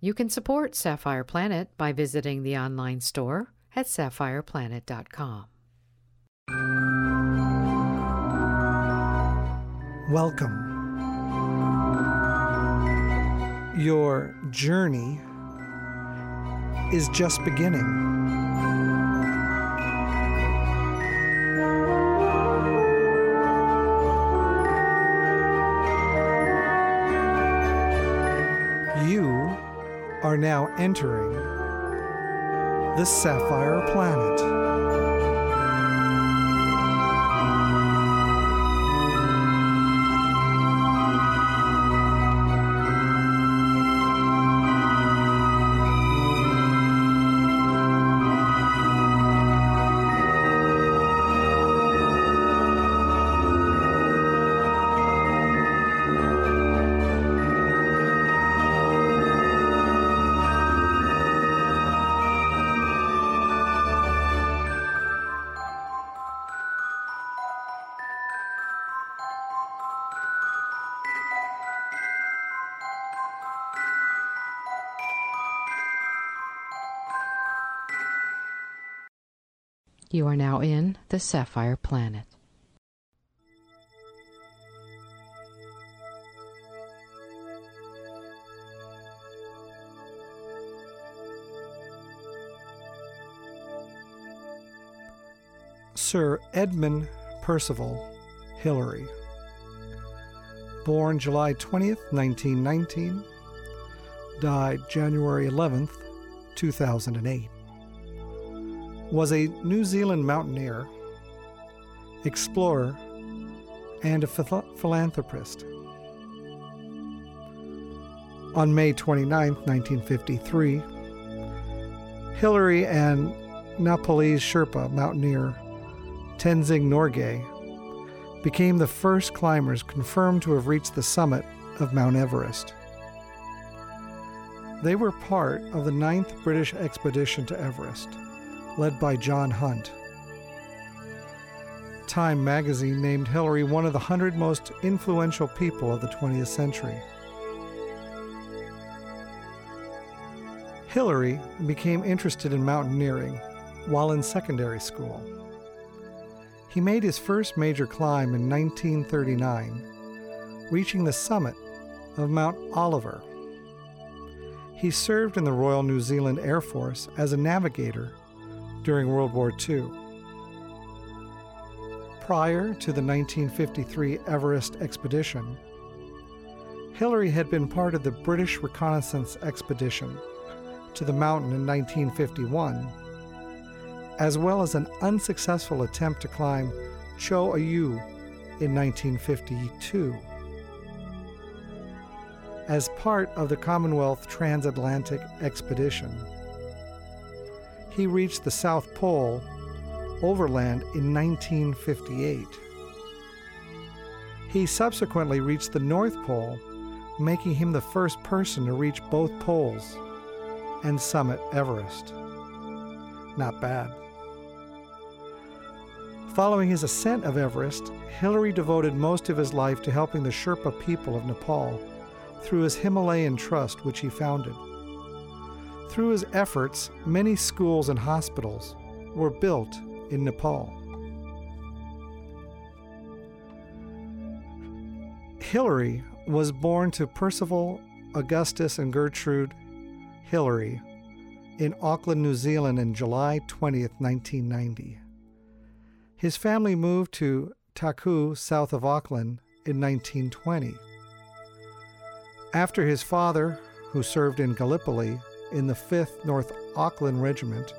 You can support Sapphire Planet by visiting the online store at sapphireplanet.com. Welcome. Your journey is just beginning. Are now entering the Sapphire Planet. Are now in the Sapphire Planet. Sir Edmund Percival Hillary. Born July 20th, 1919, died January 11th, 2008. Was a New Zealand mountaineer, explorer, and a phil- philanthropist. On May 29, 1953, Hillary and Nepalese Sherpa mountaineer Tenzing Norgay became the first climbers confirmed to have reached the summit of Mount Everest. They were part of the ninth British expedition to Everest, led by John Hunt. Time magazine named Hillary one of the 100 most influential people of the 20th century. Hillary became interested in mountaineering while in secondary school. He made his first major climb in 1939, reaching the summit of Mount Oliver. He served in the Royal New Zealand Air Force as a navigator during World War II. Prior to the 1953 Everest expedition, Hillary had been part of the British Reconnaissance Expedition to the mountain in 1951 as well as an unsuccessful attempt to climb Cho Oyu in 1952. As part of the Commonwealth Trans-Antarctic Expedition, he reached the South Pole overland in 1958. He subsequently reached the North Pole, making him the first person to reach both poles and summit Everest. Not bad. Following his ascent of Everest, Hillary devoted most of his life to helping the Sherpa people of Nepal through his Himalayan Trust, which he founded. Through his efforts, many schools and hospitals were built in Nepal. Hillary was born to Percival Augustus and Gertrude Hillary in Auckland, New Zealand in July 20th, 1990. His family moved to Tuakau, south of Auckland, in 1920. After his father, who served in Gallipoli in the 5th North Auckland Regiment,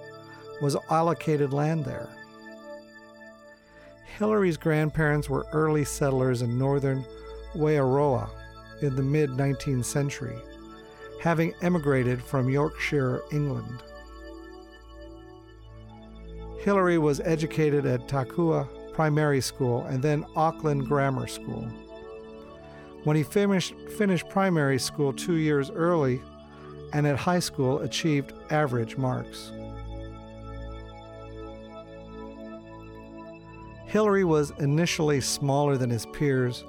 was allocated land there. Hillary's grandparents were early settlers in northern Wairoa in the mid 19th century, having emigrated from Yorkshire, England. Hillary was educated at Tuakau Primary School and then Auckland Grammar School. When he finished, finished primary school two years early and at high school achieved average marks. Hillary was initially smaller than his peers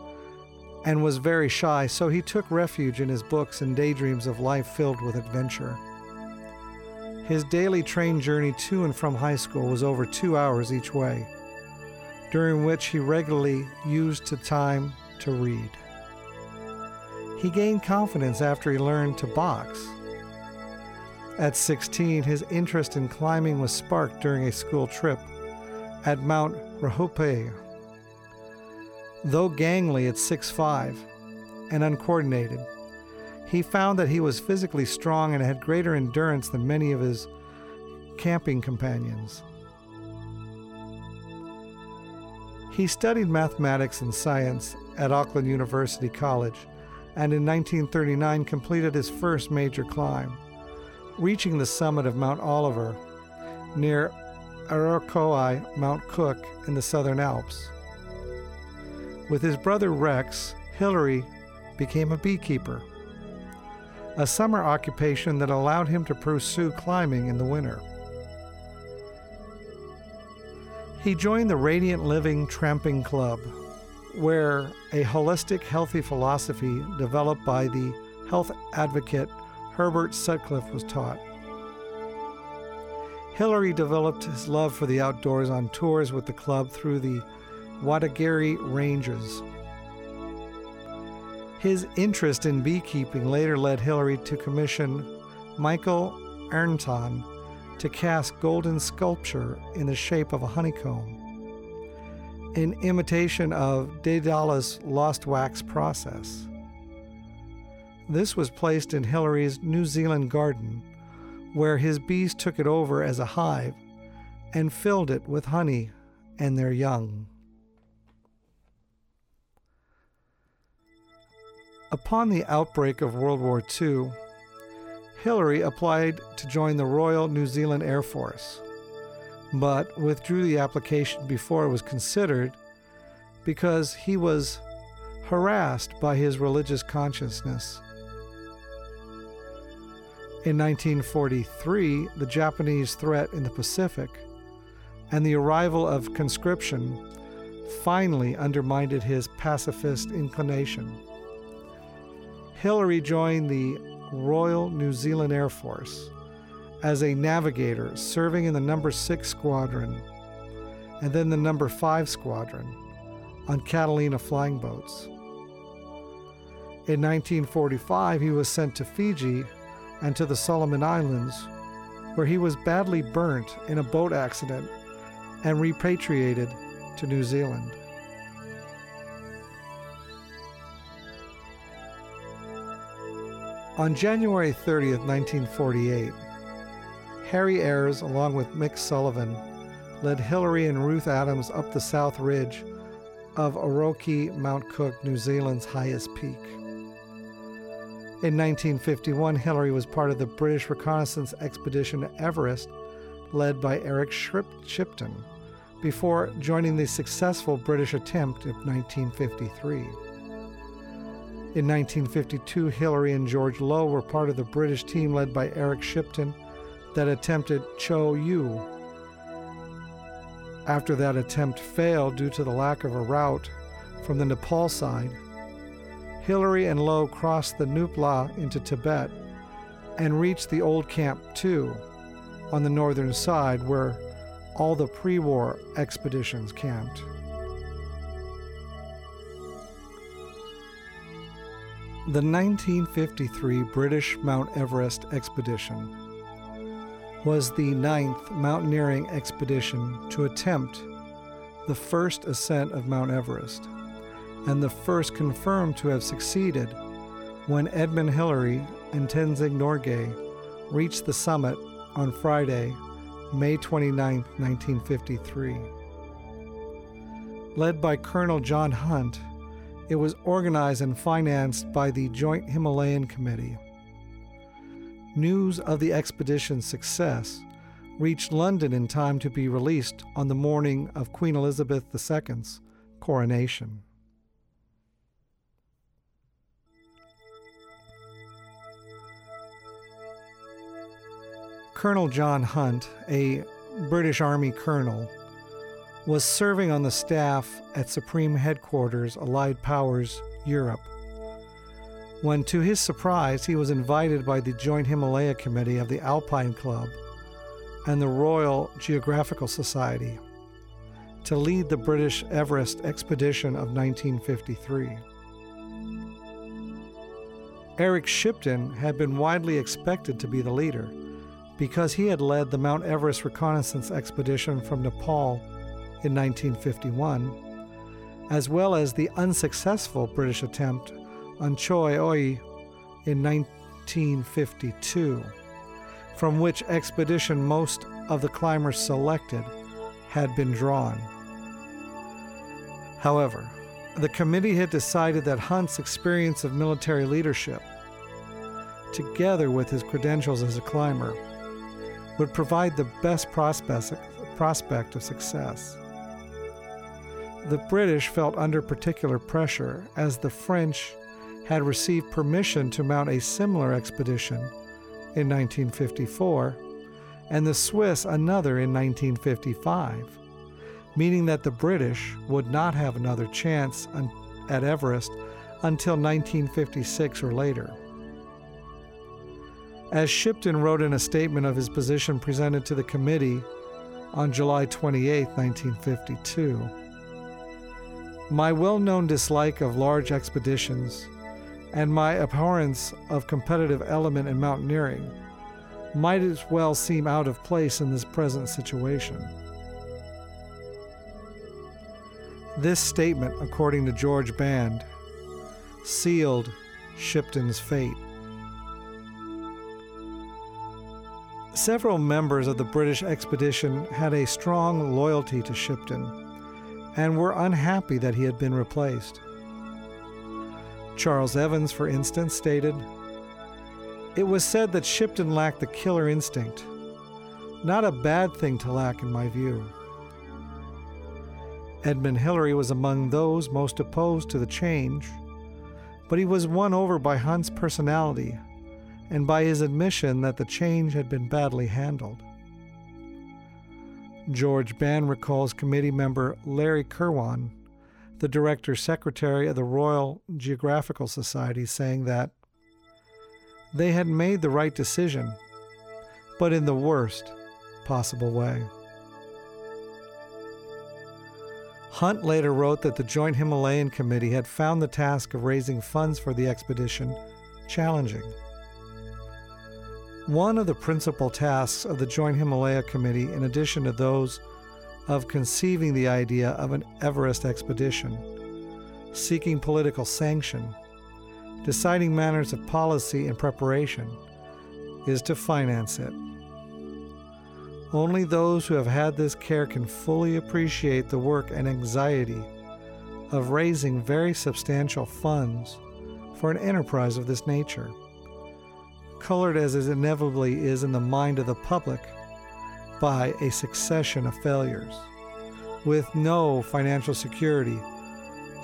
and was very shy, so he took refuge in his books and daydreams of life filled with adventure. His daily train journey to and from high school was over two hours each way, during which he regularly used the time to read. He gained confidence after he learned to box. At 16, his interest in climbing was sparked during a school trip at Mount Ruapehu. Though gangly at 6'5 and uncoordinated, he found that he was physically strong and had greater endurance than many of his camping companions. He studied mathematics and science at Auckland University College and in 1939 completed his first major climb, reaching the summit of Mount Oliver near Aoraki, Mount Cook in the Southern Alps. With his brother Rex, Hillary became a beekeeper, a summer occupation that allowed him to pursue climbing in the winter. He joined the Radiant Living Tramping Club, where a holistic, healthy philosophy developed by the health advocate Herbert Sutcliffe was taught. Hillary developed his love for the outdoors on tours with the club through the Waitakere Ranges. His interest in beekeeping later led Hillary to commission Michael Ayrton to cast golden sculpture in the shape of a honeycomb, in imitation of Daedalus' lost wax process. This was placed in Hillary's New Zealand garden, where his bees took it over as a hive and filled it with honey and their young. Upon the outbreak of World War II, Hillary applied to join the Royal New Zealand Air Force, but withdrew the application before it was considered because he was harassed by his religious consciousness. In 1943, the Japanese threat in the Pacific and the arrival of conscription finally undermined his pacifist inclination. Hillary joined the Royal New Zealand Air Force as a navigator serving in the number 6 squadron and then the number 5 squadron on Catalina flying boats. In 1945, he was sent to Fiji and to the Solomon Islands, where he was badly burnt in a boat accident and repatriated to New Zealand. On January 30th, 1948, Harry Ayres, along with Mick Sullivan, led Hillary and Ruth Adams up the south ridge of Aoraki, Mount Cook, New Zealand's highest peak. In 1951, Hillary was part of the British reconnaissance expedition to Everest, led by Eric Shipton, before joining the successful British attempt of 1953. In 1952, Hillary and George Lowe were part of the British team led by Eric Shipton that attempted Cho Oyu. After that attempt failed due to the lack of a route from the Nepal side, Hillary and Lowe crossed the Nup La into Tibet and reached the old Camp 2 on the northern side where all the pre war expeditions camped. The 1953 British Mount Everest expedition was the ninth mountaineering expedition to attempt the first ascent of Mount Everest, and the first confirmed to have succeeded when Edmund Hillary and Tenzing Norgay reached the summit on Friday, May 29, 1953. Led by Colonel John Hunt, it was organized and financed by the Joint Himalayan Committee. News of the expedition's success reached London in time to be released on the morning of Queen Elizabeth II's coronation. Colonel John Hunt, a British Army colonel, was serving on the staff at Supreme Headquarters Allied Powers Europe. When, to his surprise, he was invited by the Joint Himalaya Committee of the Alpine Club and the Royal Geographical Society to lead the British Everest expedition of 1953. Eric Shipton had been widely expected to be the leader because he had led the Mount Everest reconnaissance expedition from Nepal in 1951, as well as the unsuccessful British attempt on Cho Oyu in 1952, from which expedition most of the climbers selected had been drawn. However, the committee had decided that Hunt's experience of military leadership, together with his credentials as a climber, would provide the best prospect of success. The British felt under particular pressure as the French had received permission to mount a similar expedition in 1954 and the Swiss another in 1955, meaning that the British would not have another chance at Everest until 1956 or later. As Shipton wrote in a statement of his position presented to the committee on July 28, 1952, my well known dislike of large expeditions and my abhorrence of competitive element in mountaineering might as well seem out of place in this present situation. This statement, according to George Band, sealed Shipton's fate. Several members of the British expedition had a strong loyalty to Shipton and were unhappy that he had been replaced. Charles Evans, for instance, stated It was said that Shipton lacked the killer instinct. Not a bad thing to lack, in my view. Edmund Hillary was among those most opposed to the change, but he was won over by Hunt's personality and by his admission that the change had been badly handled. George Band recalls committee member Larry Kirwan, the director secretary of the Royal Geographical Society, saying that they had made the right decision, but in the worst possible way. Hunt later wrote that the Joint Himalayan Committee had found the task of raising funds for the expedition challenging. One of the principal tasks of the Joint Himalaya Committee, in addition to those of conceiving the idea of an Everest expedition, seeking political sanction, deciding matters of policy and preparation, is to finance it. Only those who have had this care can fully appreciate the work and anxiety of raising very substantial funds for an enterprise of this nature colored as it inevitably is in the mind of the public by a succession of failures, with no financial security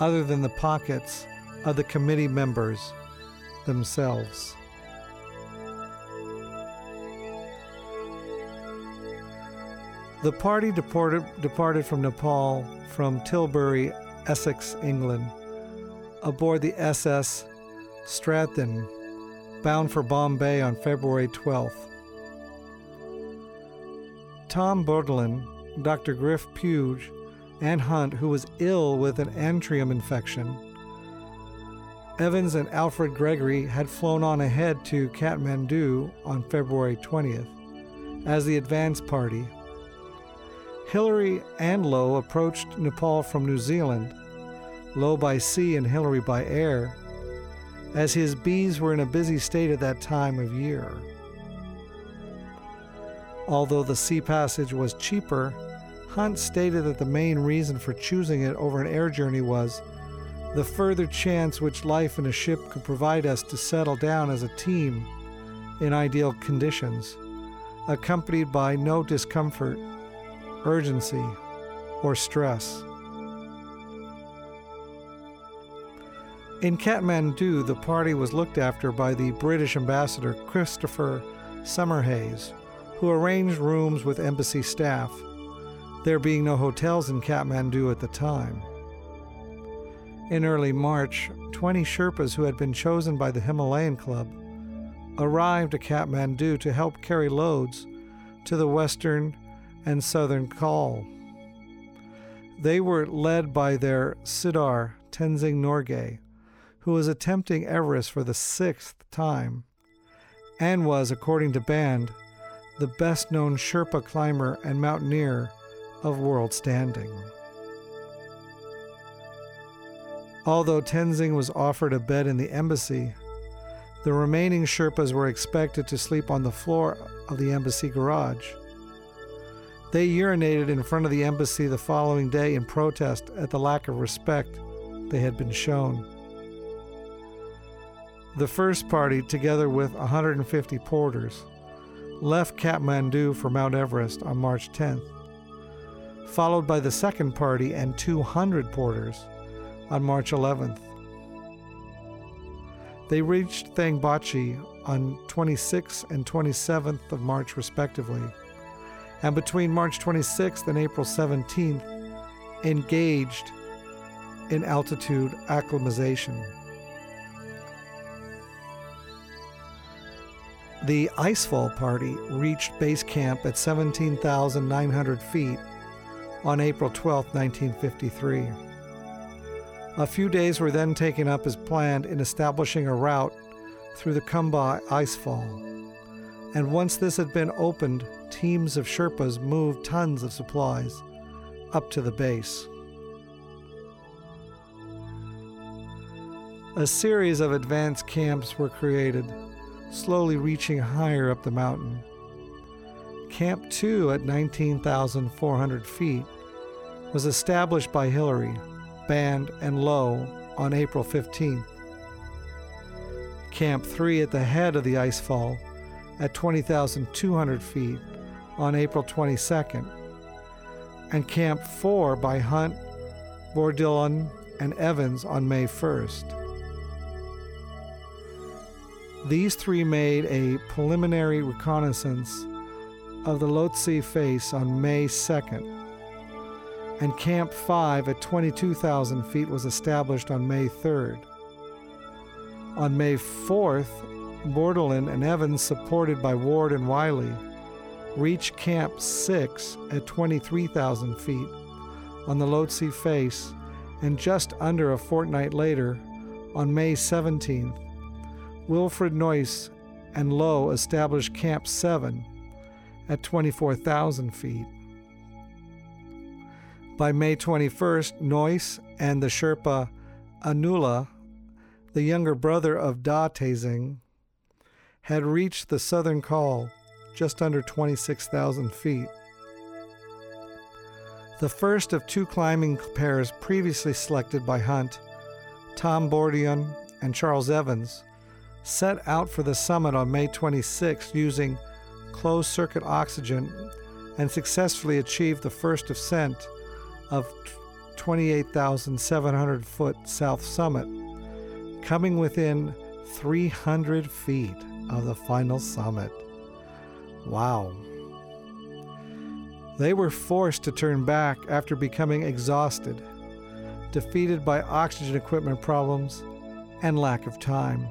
other than the pockets of the committee members themselves. The party departed, departed from Nepal from Tilbury, Essex, England, aboard the SS Stratheden bound for Bombay on February 12th. Tom Bourdillon, Dr. Griff Pugh, and Hunt, who was ill with an anthracium infection. Evans and Alfred Gregory had flown on ahead to Kathmandu on February 20th as the advance party. Hillary and Lowe approached Nepal from New Zealand, Lowe by sea and Hillary by air, as his bees were in a busy state at that time of year. Although the sea passage was cheaper, Hunt stated that the main reason for choosing it over an air journey was the further chance which life in a ship could provide us to settle down as a team in ideal conditions, accompanied by no discomfort, urgency, or stress. In Kathmandu, the party was looked after by the British ambassador Christopher Summerhayes, who arranged rooms with embassy staff, there being no hotels in Kathmandu at the time. In early March, 20 Sherpas who had been chosen by the Himalayan Club arrived at Kathmandu to help carry loads to the western and southern col. They were led by their sirdar Tenzing Norgay, who was attempting Everest for the sixth time and was, according to Band, the best known Sherpa climber and mountaineer of world standing. Although Tenzing was offered a bed in the embassy, the remaining Sherpas were expected to sleep on the floor of the embassy garage. They urinated in front of the embassy the following day in protest at the lack of respect they had been shown. The first party, together with 150 porters, left Kathmandu for Mount Everest on March 10th, followed by the second party and 200 porters on March 11th. They reached Thyangboche on 26th and 27th of March, respectively, and between March 26th and April 17th, engaged in altitude acclimatization. The Icefall Party reached base camp at 17,900 feet on April 12, 1953. A few days were then taken up as planned in establishing a route through the Khumbu Icefall. And once this had been opened, teams of Sherpas moved tons of supplies up to the base. A series of advanced camps were created slowly reaching higher up the mountain. Camp 2 at 19,400 feet was established by Hillary, Band, and Lowe on April 15th. Camp 3 at the head of the icefall at 20,200 feet on April 22nd, and Camp 4 by Hunt, Bourdillon, and Evans on May 1st. These three made a preliminary reconnaissance of the Lhotse face on May 2nd, and Camp 5 at 22,000 feet was established on May 3rd. On May 4th, Bourdillon and Evans, supported by Ward and Wylie, reached Camp 6 at 23,000 feet on the Lhotse face, and just under a fortnight later, on May 17th, Wilfred Noyce and Lowe established Camp 7 at 24,000 feet. By May 21st, Noyce and the Sherpa Annullu, the younger brother of Da Tenzing, had reached the southern col just under 26,000 feet. The first of two climbing pairs previously selected by Hunt, Tom Bourdillon and Charles Evans, set out for the summit on May 26 using closed circuit oxygen and successfully achieved the first ascent of 28,700 foot south summit, coming within 300 feet of the final summit. Wow. They were forced to turn back after becoming exhausted, defeated by oxygen equipment problems and lack of time.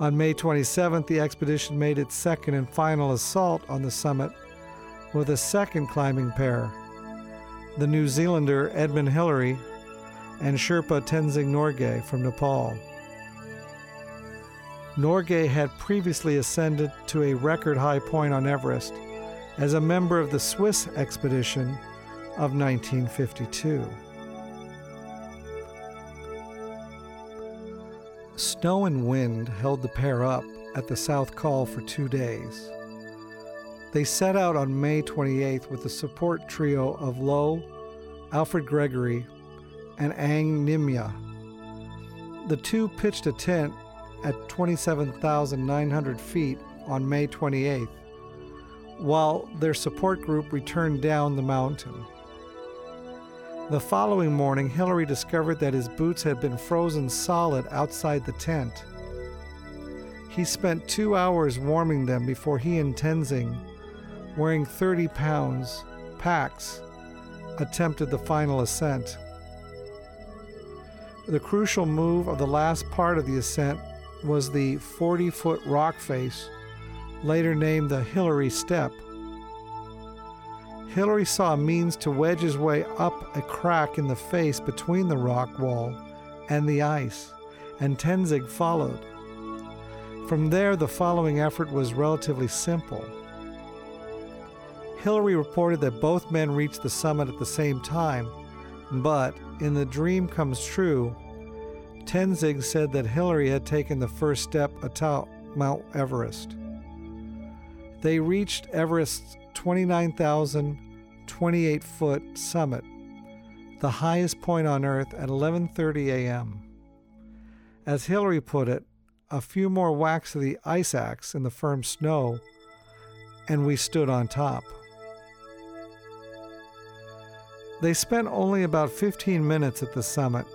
On May 27th, the expedition made its second and final assault on the summit with a second climbing pair the New Zealander Edmund Hillary and Sherpa Tenzing Norgay from Nepal. Norgay had previously ascended to a record high point on Everest as a member of the Swiss expedition of 1952. Snow and wind held the pair up at the South Col for two days. They set out on May 28th with the support trio of Lowe, Alfred Gregory, and Ang Nyima. The two pitched a tent at 27,900 feet on May 28th, while their support group returned down the mountain. The following morning, Hillary discovered that his boots had been frozen solid outside the tent. He spent two hours warming them before he and Tenzing, wearing 30 pounds, packs, attempted the final ascent. The crucial move of the last part of the ascent was the 40 foot rock face, later named the Hillary Step. Hillary saw a means to wedge his way up a crack in the face between the rock wall and the ice, and Tenzing followed. From there, the following effort was relatively simple. Hillary reported that both men reached the summit at the same time, but in The Dream Comes True, Tenzing said that Hillary had taken the first step atop Mount Everest. They reached Everest's 29,028 foot summit, the highest point on Earth, at 11:30 a.m. As Hillary put it, a few more whacks of the ice axe in the firm snow, and we stood on top. They spent only about 15 minutes at the summit.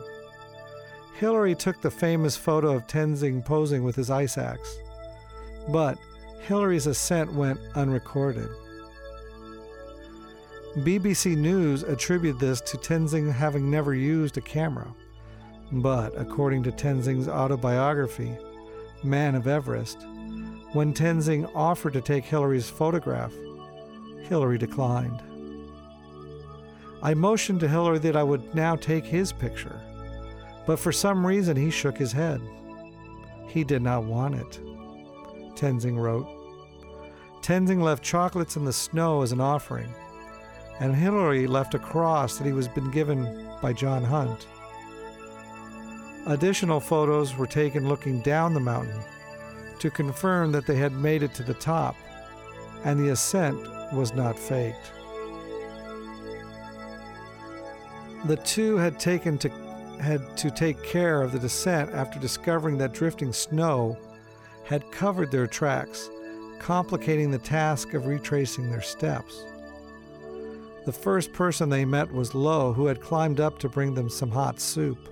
Hillary took the famous photo of Tenzing posing with his ice axe, but Hillary's ascent went unrecorded. BBC News attributed this to Tenzing having never used a camera, but according to Tenzing's autobiography, Man of Everest, when Tenzing offered to take Hillary's photograph, Hillary declined. I motioned to Hillary that I would now take his picture, but for some reason he shook his head. He did not want it, Tenzing wrote. Tenzing left chocolates in the snow as an offering, and Hillary left a cross that he was been given by John Hunt. Additional photos were taken looking down the mountain to confirm that they had made it to the top and the ascent was not faked. The two had taken to had to take care of the descent after discovering that drifting snow had covered their tracks, complicating the task of retracing their steps. The first person they met was Lowe, who had climbed up to bring them some hot soup.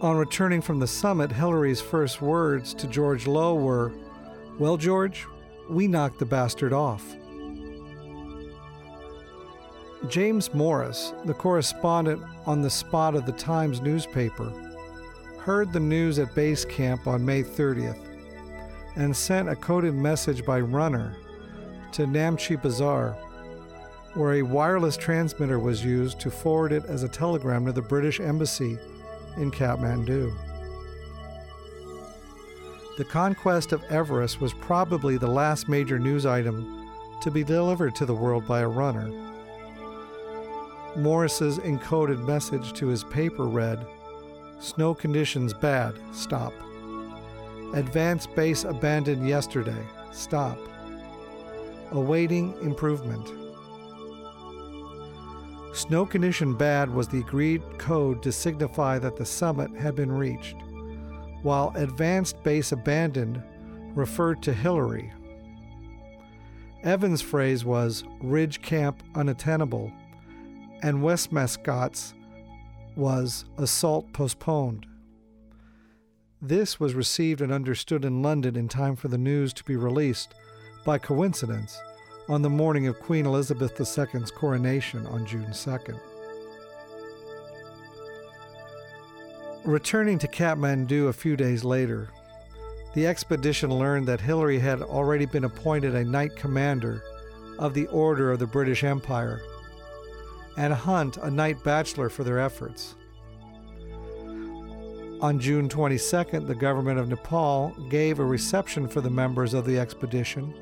On returning from the summit, Hillary's first words to George Lowe were, Well, George, we knocked the bastard off. James Morris, the correspondent on the spot of the Times newspaper, heard the news at base camp on May 30th and sent a coded message by runner to Namche Bazaar, where a wireless transmitter was used to forward it as a telegram to the British Embassy in Kathmandu. The conquest of Everest was probably the last major news item to be delivered to the world by a runner. Morris's encoded message to his paper read Snow conditions bad, stop. Advance base abandoned yesterday, stop. Awaiting improvement. Snow condition bad was the agreed code to signify that the summit had been reached, while advanced base abandoned referred to Hillary. Evans' phrase was Ridge Camp unattainable and Westmacott's was assault postponed. This was received and understood in London in time for the news to be released, by coincidence, on the morning of Queen Elizabeth II's coronation on June 2nd. Returning to Kathmandu a few days later, the expedition learned that Hillary had already been appointed a Knight Commander of the Order of the British Empire and Hunt a Knight Bachelor for their efforts. On June 22nd, the government of Nepal gave a reception for the members of the expedition,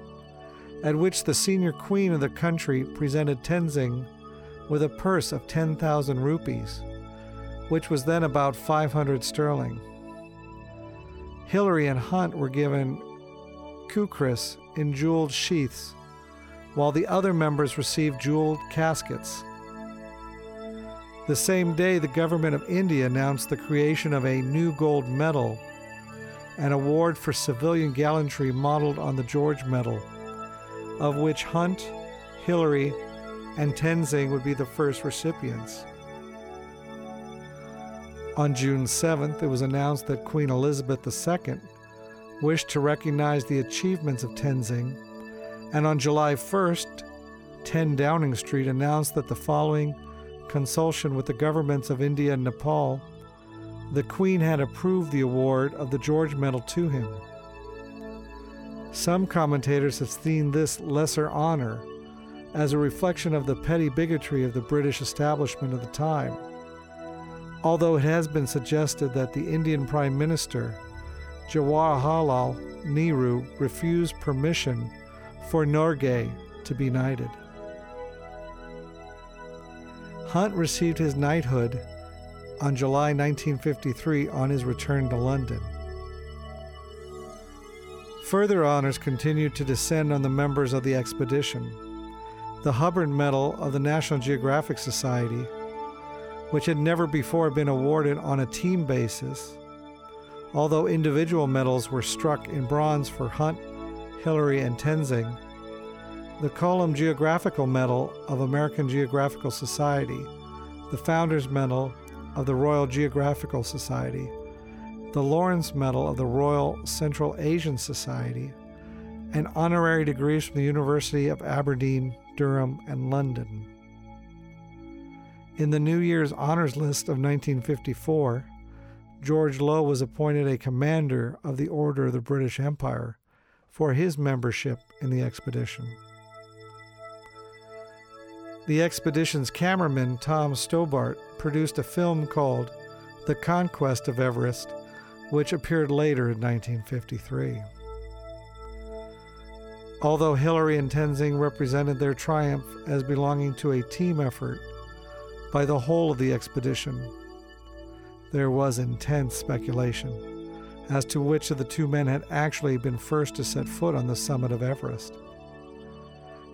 at which the senior queen of the country presented Tenzing with a purse of 10,000 rupees, which was then about 500 sterling. Hillary and Hunt were given kukris in jeweled sheaths, while the other members received jeweled caskets. The same day, the government of India announced the creation of a new gold medal, an award for civilian gallantry modeled on the George Medal, of which Hunt, Hillary, and Tenzing would be the first recipients. On June 7th, it was announced that Queen Elizabeth II wished to recognize the achievements of Tenzing, and on July 1st, 10 Downing Street announced that the following consultation with the governments of India and Nepal, the Queen had approved the award of the George Medal to him. Some commentators have seen this lesser honor as a reflection of the petty bigotry of the British establishment of the time, although it has been suggested that the Indian Prime Minister, Jawaharlal Nehru, refused permission for Norgay to be knighted. Hunt received his knighthood on July 1953 on his return to London. Further honors continued to descend on the members of the expedition. The Hubbard Medal of the National Geographic Society, which had never before been awarded on a team basis, although individual medals were struck in bronze for Hunt, Hillary, and Tenzing. The Cullum Geographical Medal of American Geographical Society, the Founders Medal of the Royal Geographical Society, the Lawrence Medal of the Royal Central Asian Society, and honorary degrees from the University of Aberdeen, Durham, and London. In the New Year's Honors List of 1954, George Lowe was appointed a commander of the Order of the British Empire for his membership in the expedition. The expedition's cameraman, Tom Stobart, produced a film called The Conquest of Everest, which appeared later in 1953. Although Hillary and Tenzing represented their triumph as belonging to a team effort by the whole of the expedition, there was intense speculation as to which of the two men had actually been first to set foot on the summit of Everest.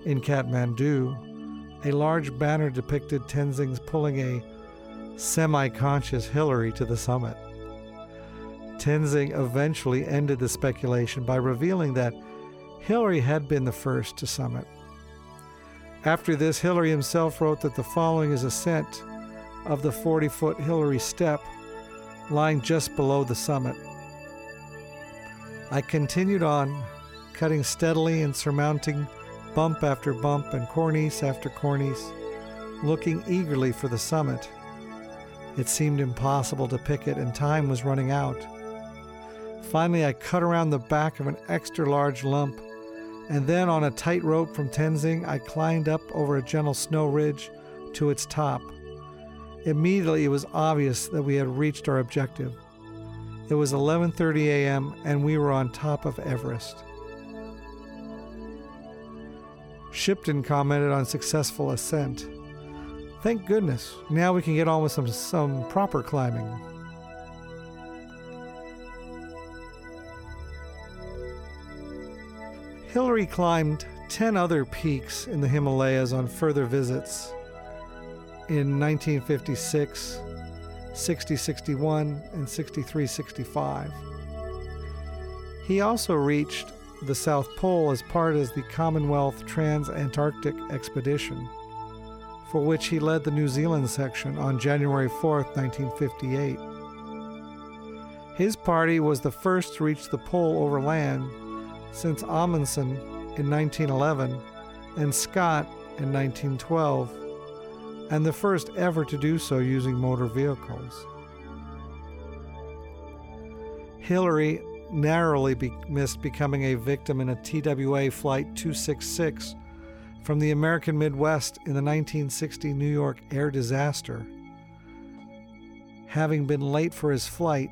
In Kathmandu, a large banner depicted Tenzing's pulling a semi conscious Hillary to the summit. Tenzing eventually ended the speculation by revealing that Hillary had been the first to summit. After this, Hillary himself wrote that the following is a ascent of the 40 foot Hillary step lying just below the summit. I continued on, cutting steadily and surmounting bump after bump and cornice after cornice, looking eagerly for the summit. It seemed impossible to pick it, and time was running out. Finally, I cut around the back of an extra large lump, and then on a tight rope from Tenzing, I climbed up over a gentle snow ridge to its top. Immediately, it was obvious that we had reached our objective. It was 11:30 a.m. and we were on top of Everest. Shipton commented on successful ascent. Thank goodness. Now we can get on with some some proper climbing. Hillary climbed 10 other peaks in the Himalayas on further visits in 1956, 6061, and 63 65. He also reached the South Pole as part of the Commonwealth Trans-Antarctic Expedition, for which he led the New Zealand section on January 4, 1958. His party was the first to reach the pole over land since Amundsen in 1911 and Scott in 1912, and the first ever to do so using motor vehicles. Hillary narrowly be- missed becoming a victim in a TWA Flight 266 from the American Midwest in the 1960 New York air disaster. Having been late for his flight,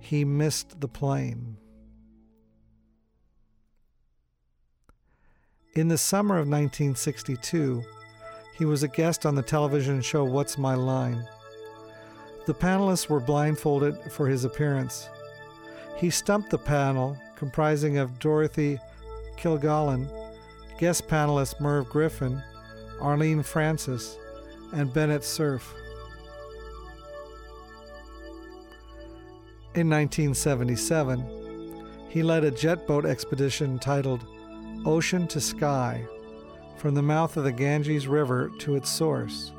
he missed the plane. In the summer of 1962, he was a guest on the television show What's My Line. The panelists were blindfolded for his appearance. He stumped the panel, comprising of Dorothy Kilgallen, guest panelist Merv Griffin, Arlene Francis, and Bennett Cerf. In 1977, he led a jet boat expedition titled Ocean to Sky from the mouth of the Ganges River to its source.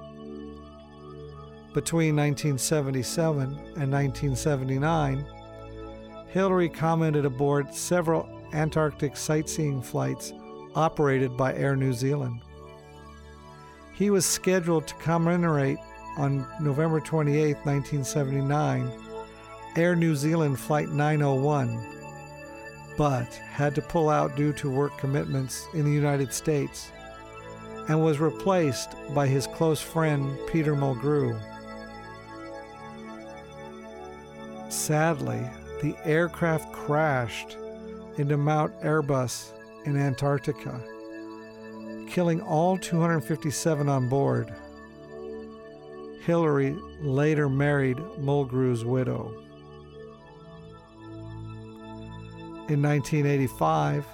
Between 1977 and 1979, Hillary commented aboard several Antarctic sightseeing flights operated by Air New Zealand. He was scheduled to commemorate on November 28, 1979, Air New Zealand Flight 901, but had to pull out due to work commitments in the United States and was replaced by his close friend Peter Mulgrew. Sadly, the aircraft crashed into Mount Erebus in Antarctica, killing all 257 on board. Hillary later married Mulgrew's widow. In 1985,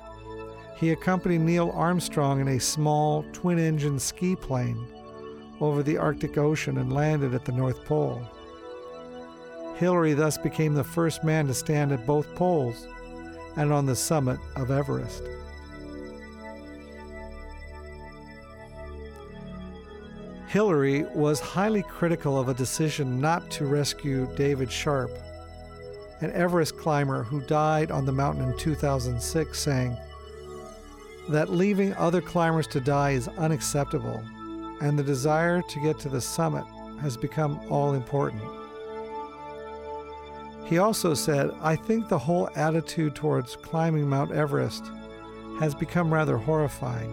he accompanied Neil Armstrong in a small twin engine ski plane over the Arctic Ocean and landed at the North Pole. Hillary thus became the first man to stand at both poles and on the summit of Everest. Hillary was highly critical of a decision not to rescue David Sharp, an Everest climber who died on the mountain in 2006, saying, that leaving other climbers to die is unacceptable, and the desire to get to the summit has become all important. He also said, I think the whole attitude towards climbing Mount Everest has become rather horrifying.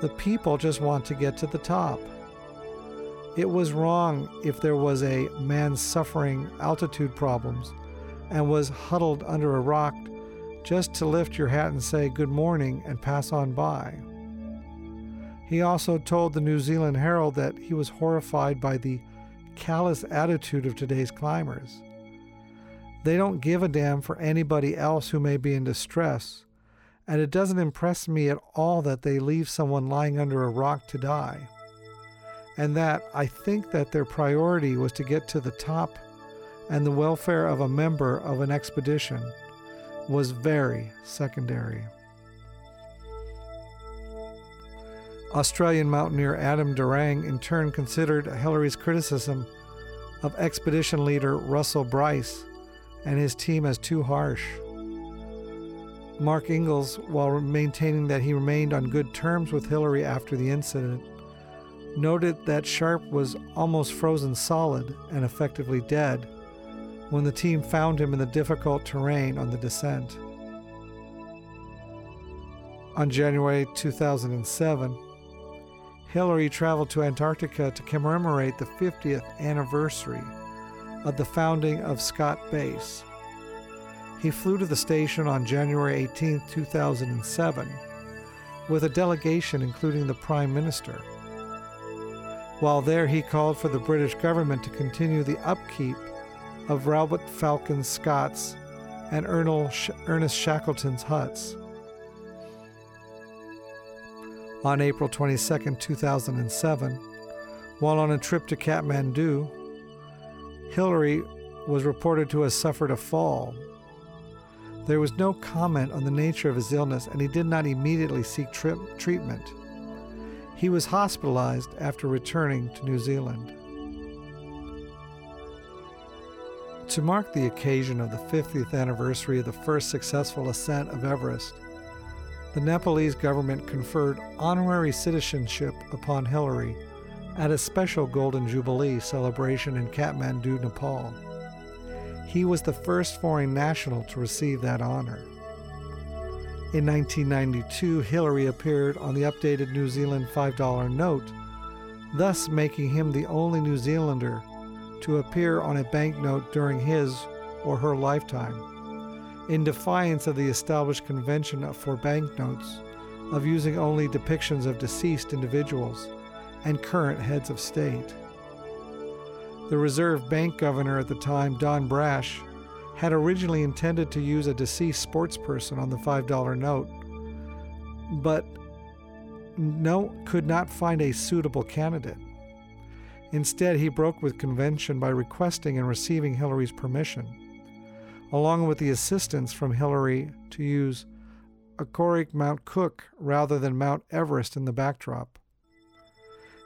The people just want to get to the top. It was wrong if there was a man suffering altitude problems and was huddled under a rock just to lift your hat and say good morning and pass on by. He also told the New Zealand Herald that he was horrified by the callous attitude of today's climbers. They don't give a damn for anybody else who may be in distress, and it doesn't impress me at all that they leave someone lying under a rock to die. And that I think that their priority was to get to the top and the welfare of a member of an expedition was very secondary. Australian mountaineer Adam Durang in turn considered Hillary's criticism of expedition leader Russell Brice and his team as too harsh. Mark Inglis, while maintaining that he remained on good terms with Hillary after the incident, noted that Sharp was almost frozen solid and effectively dead when the team found him in the difficult terrain on the descent. On January 2007, Hillary traveled to Antarctica to commemorate the 50th anniversary of the founding of Scott Base. He flew to the station on January 18, 2007, with a delegation including the Prime Minister. While there, he called for the British government to continue the upkeep of Robert Falcon Scott's and Ernest Shackleton's huts. On April 22, 2007, while on a trip to Kathmandu, Hillary was reported to have suffered a fall. There was no comment on the nature of his illness, and he did not immediately seek tri- treatment. He was hospitalized after returning to New Zealand. To mark the occasion of the 50th anniversary of the first successful ascent of Everest, the Nepalese government conferred honorary citizenship upon Hillary at a special Golden Jubilee celebration in Kathmandu, Nepal. He was the first foreign national to receive that honor. In 1992, Hillary appeared on the updated New Zealand $5 note, thus making him the only New Zealander to appear on a banknote during his or her lifetime, in defiance of the established convention for banknotes of using only depictions of deceased individuals and current heads of state. The Reserve Bank governor at the time, Don Brash, had originally intended to use a deceased sportsperson on the $5 note, but no, could not find a suitable candidate. Instead, he broke with convention by requesting and receiving Hillary's permission, along with the assistance from Hillary to use Aoraki Mount Cook rather than Mount Everest in the backdrop.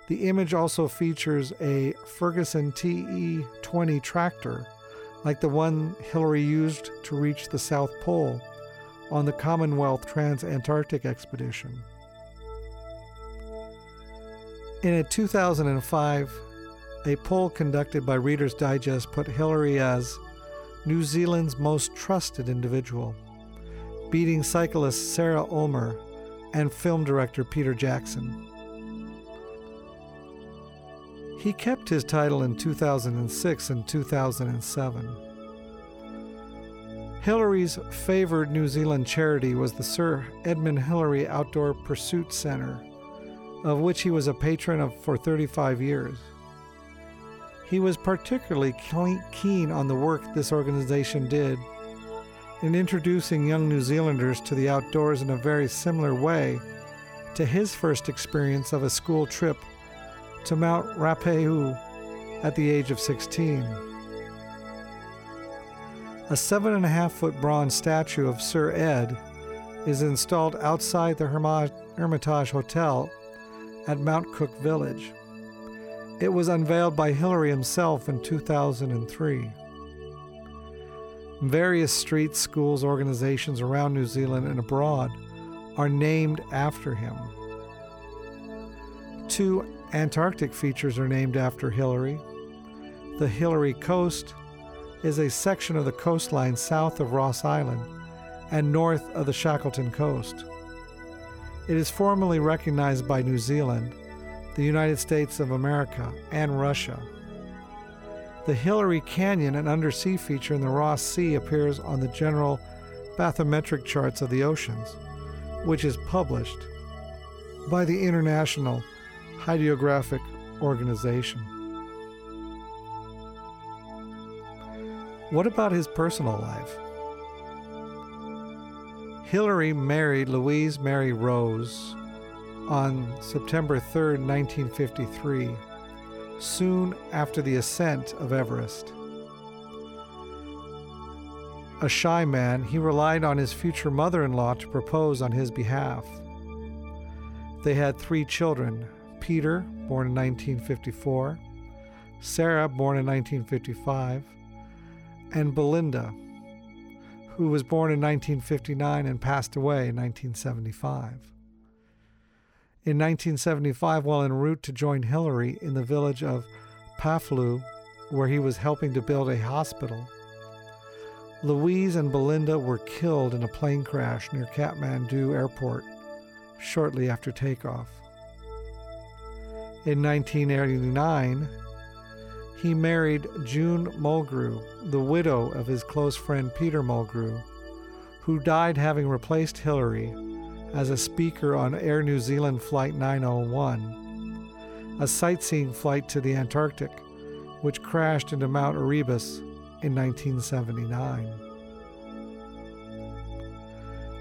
The image also features a Ferguson TE 20 tractor, like the one Hillary used to reach the South Pole on the Commonwealth Trans-Antarctic Expedition. In a 2005 A poll conducted by Reader's Digest put Hillary as New Zealand's most trusted individual, beating cyclist Sarah Ulmer and film director Peter Jackson. He kept his title in 2006 and 2007. Hillary's favored New Zealand charity was the Sir Edmund Hillary Outdoor Pursuit Center, of which he was a patron of for 35 years. He was particularly keen on the work this organization did in introducing young New Zealanders to the outdoors in a very similar way to his first experience of a school trip to Mount Ruapehu at the age of 16. A seven and a half foot bronze statue of Sir Ed is installed outside the Hermitage Hotel at Mount Cook Village. It was unveiled by Hillary himself in 2003. Various streets, schools, organizations around New Zealand and abroad are named after him. Two Antarctic features are named after Hillary. The Hillary Coast is a section of the coastline south of Ross Island and north of the Shackleton Coast. It is formally recognized by New Zealand the United States of America, and Russia. The Hillary Canyon, an undersea feature in the Ross Sea, appears on the general bathymetric charts of the oceans, which is published by the International Hydrographic Organization. What about his personal life? Hillary married Louise Mary Rose, on September 3, 1953, soon after the ascent of Everest. A shy man, he relied on his future mother in law to propose on his behalf. They had three children Peter, born in 1954, Sarah, born in 1955, and Belinda, who was born in 1959 and passed away in 1975. In 1975, while en route to join Hillary in the village of Phaplu, where he was helping to build a hospital, Louise and Belinda were killed in a plane crash near Kathmandu Airport shortly after takeoff. In 1989, he married June Mulgrew, the widow of his close friend Peter Mulgrew, who died having replaced Hillary as a speaker on Air New Zealand Flight 901, a sightseeing flight to the Antarctic, which crashed into Mount Erebus in 1979.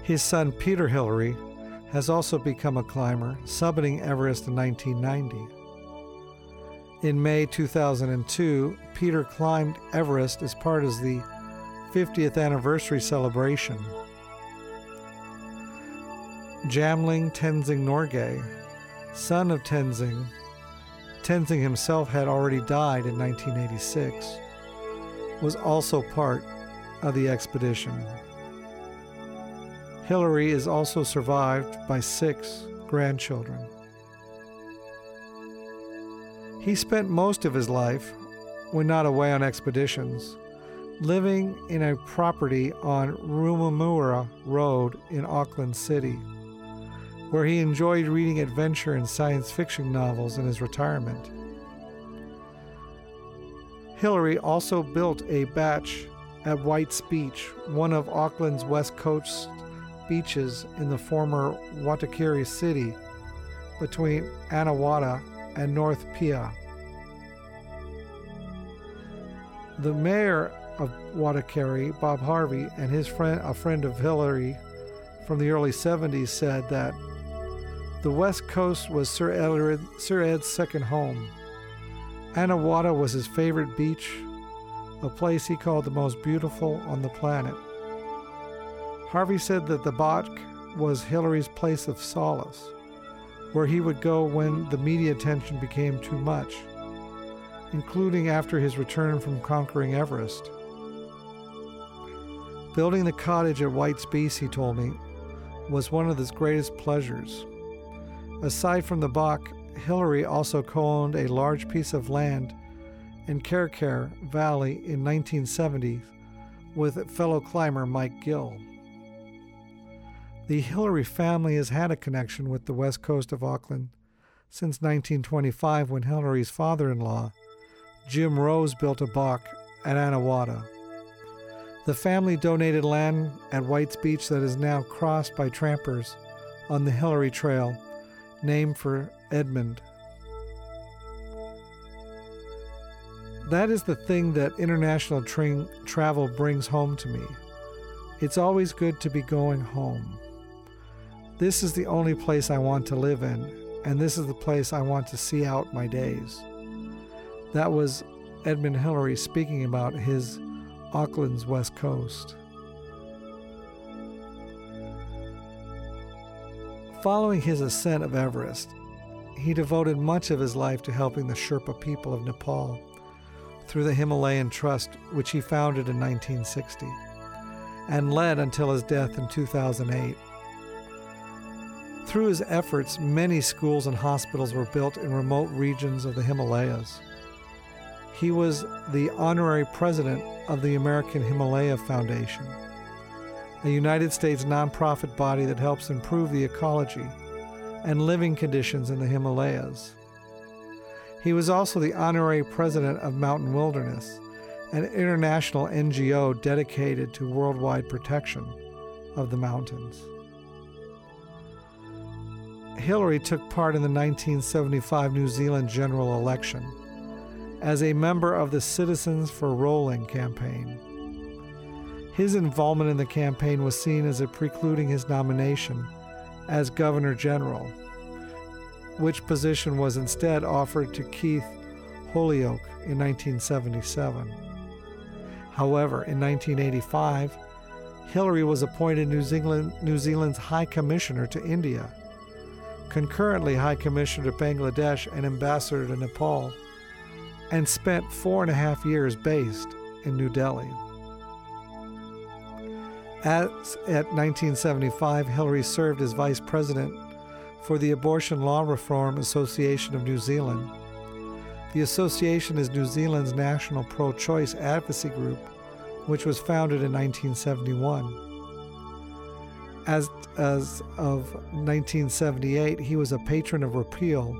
His son Peter Hillary has also become a climber, summiting Everest in 1990. In May 2002, Peter climbed Everest as part of the 50th anniversary celebration. Jamling Tenzing Norgay, son of Tenzing. Tenzing himself had already died in 1986, was also part of the expedition. Hillary is also survived by six grandchildren. He spent most of his life, when not away on expeditions, living in a property on Remuera Road in Auckland City where he enjoyed reading adventure and science fiction novels in his retirement. Hillary also built a bach at White's Beach, one of Auckland's west coast beaches in the former Waitakere city between Anawhata and North Piha. The mayor of Waitakere, Bob Harvey, and his friend, a friend of Hillary from the early 70s, said that the West Coast was Sir, Sir Ed's second home. Anawhata was his favorite beach, a place he called the most beautiful on the planet. Harvey said that the bach was Hillary's place of solace, where he would go when the media attention became too much, including after his return from conquering Everest. Building the cottage at White's Beach, he told me, was one of his greatest pleasures. Aside from the bach, Hillary also co owned a large piece of land in Kerikeri Valley in 1970 with fellow climber Mike Gill. The Hillary family has had a connection with the west coast of Auckland since 1925 when Hillary's father in law, Jim Rose, built a bach at Anawhata. The family donated land at White's Beach that is now crossed by trampers on the Hillary Trail, named for Edmund. That is the thing that international tra- travel brings home to me. It's always good to be going home. This is the only place I want to live in, and this is the place I want to see out my days. That was Edmund Hillary speaking about his Auckland's West Coast. Following his ascent of Everest, he devoted much of his life to helping the Sherpa people of Nepal through the Himalayan Trust, which he founded in 1960 and led until his death in 2008. Through his efforts, many schools and hospitals were built in remote regions of the Himalayas. He was the honorary president of the American Himalaya Foundation, a United States nonprofit body that helps improve the ecology and living conditions in the Himalayas. He was also the honorary president of Mountain Wilderness, an international NGO dedicated to worldwide protection of the mountains. Hillary took part in the 1975 New Zealand general election as a member of the Citizens for Rowling campaign. His involvement in the campaign was seen as a precluding his nomination as Governor General, which position was instead offered to Keith Holyoake in 1977. However, in 1985, Hillary was appointed New, Zealand, New Zealand's High Commissioner to India, concurrently High Commissioner to Bangladesh and Ambassador to Nepal, and spent four and a half years based in New Delhi. As at 1975, Hillary served as Vice President for the Abortion Law Reform Association of New Zealand. The association is New Zealand's national pro choice advocacy group, which was founded in 1971. As, as of 1978, he was a patron of Repeal,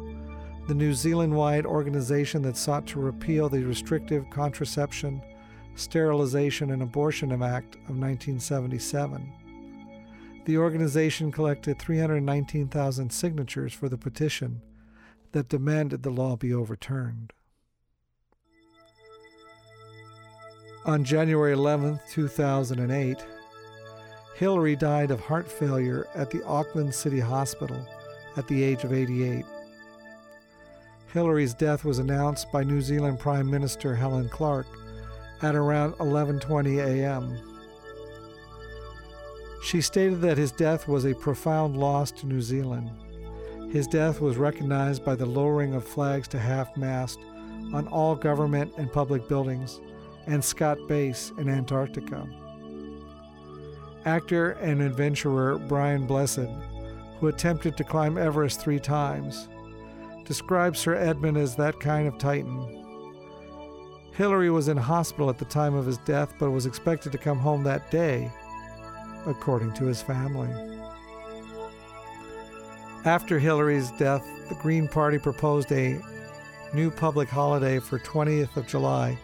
the New Zealand wide organization that sought to repeal the Restrictive Contraception, Sterilization, and Abortion Act of 1977. The organization collected 319,000 signatures for the petition that demanded the law be overturned. On January 11, 2008, Hillary died of heart failure at the Auckland City Hospital at the age of 88. Hillary's death was announced by New Zealand Prime Minister Helen Clark at around 11:20 a.m. She stated that his death was a profound loss to New Zealand. His death was recognized by the lowering of flags to half mast on all government and public buildings and Scott Base in Antarctica. Actor and adventurer Brian Blessed, who attempted to climb Everest three times, describes Sir Edmund as that kind of titan. Hillary was in hospital at the time of his death but was expected to come home that day according to his family. After Hillary's death, the Green Party proposed a new public holiday for 20th of July,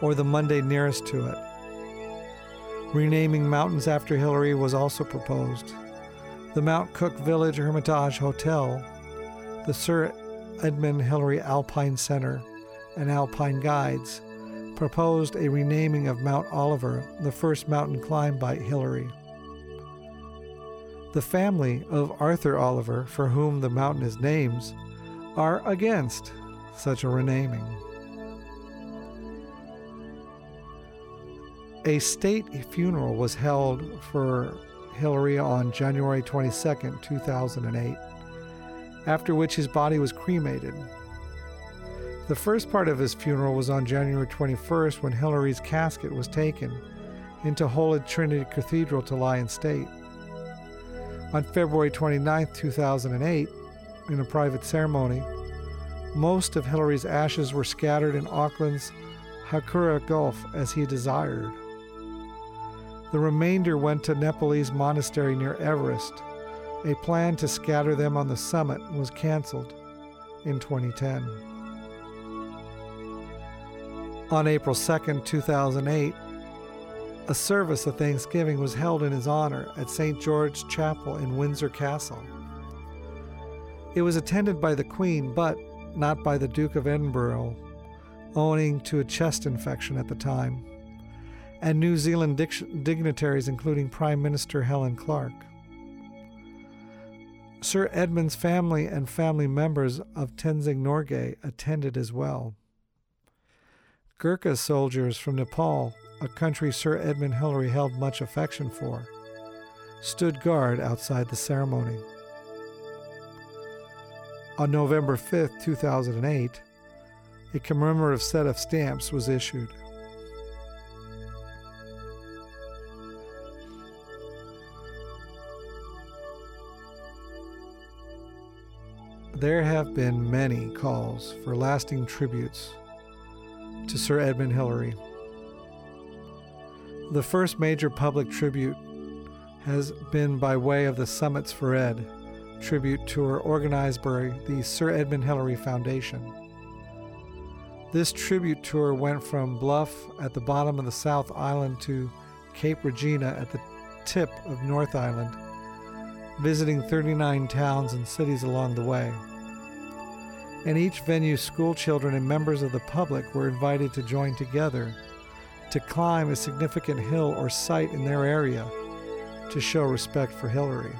or the Monday nearest to it. Renaming mountains after Hillary was also proposed. The Mount Cook Village Hermitage Hotel, the Sir Edmund Hillary Alpine Center, and Alpine Guides proposed a renaming of Mount Oliver, the first mountain climbed by Hillary. The family of Arthur Oliver, for whom the mountain is named, are against such a renaming. A state funeral was held for Hillary on January 22, 2008, after which his body was cremated. The first part of his funeral was on January 21st when Hillary's casket was taken into Holy Trinity Cathedral to lie in state. On February 29, 2008, in a private ceremony, Most of Hillary's ashes were scattered in Auckland's Hauraki Gulf as he desired. The remainder went to Nepalese monastery near Everest. A plan to scatter them on the summit was canceled in 2010. On April 2, 2008, a service of thanksgiving was held in his honor at St. George's Chapel in Windsor Castle. It was attended by the Queen, but not by the Duke of Edinburgh, owing to a chest infection at the time, and New Zealand dignitaries, including Prime Minister Helen Clark. Sir Edmund's family and family members of Tenzing Norgay attended as well. Gurkha soldiers from Nepal, a country Sir Edmund Hillary held much affection for, stood guard outside the ceremony. On November 5, 2008, a commemorative set of stamps was issued. There have been many calls for lasting tributes to Sir Edmund Hillary. The first major public tribute has been by way of the Summits for Ed tribute tour organized by the Sir Edmund Hillary Foundation. This tribute tour went from Bluff at the bottom of the South Island to Cape Reinga at the tip of North Island, visiting 39 towns and cities along the way. In each venue, school children and members of the public were invited to join together to climb a significant hill or site in their area to show respect for Hillary.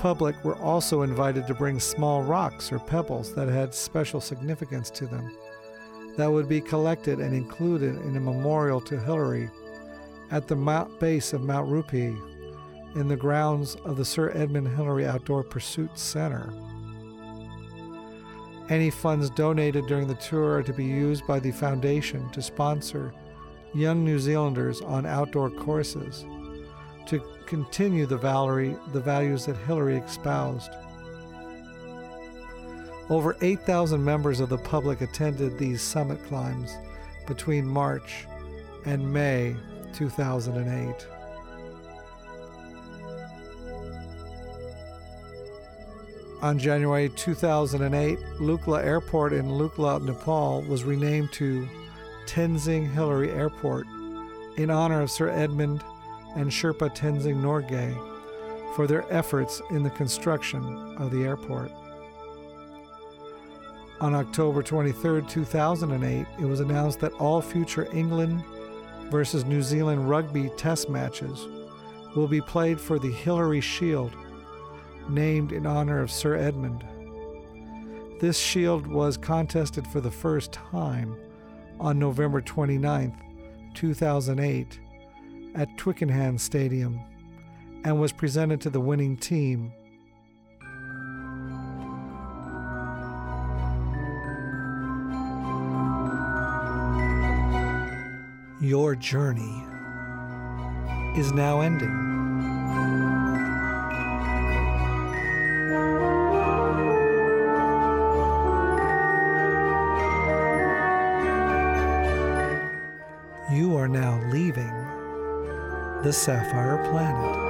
Public were also invited to bring small rocks or pebbles that had special significance to them that would be collected and included in a memorial to Hillary at the mount base of Mount Ruapehu in the grounds of the Sir Edmund Hillary Outdoor Pursuit Center. Any funds donated during the tour are to be used by the foundation to sponsor young New Zealanders on outdoor courses to continue the, Valerie, the values that Hillary espoused. Over 8,000 members of the public attended these summit climbs between March and May 2008. On January 2008, Lukla Airport in Lukla, Nepal was renamed to Tenzing Hillary Airport in honor of Sir Edmund and Sherpa Tenzing Norgay for their efforts in the construction of the airport. On October 23, 2008, it was announced that all future England versus New Zealand rugby test matches will be played for the Hillary Shield named in honor of Sir Edmund. This shield was contested for the first time on November 29, 2008, at Twickenham Stadium and was presented to the winning team. Your journey is now ending. The Sapphire Planet.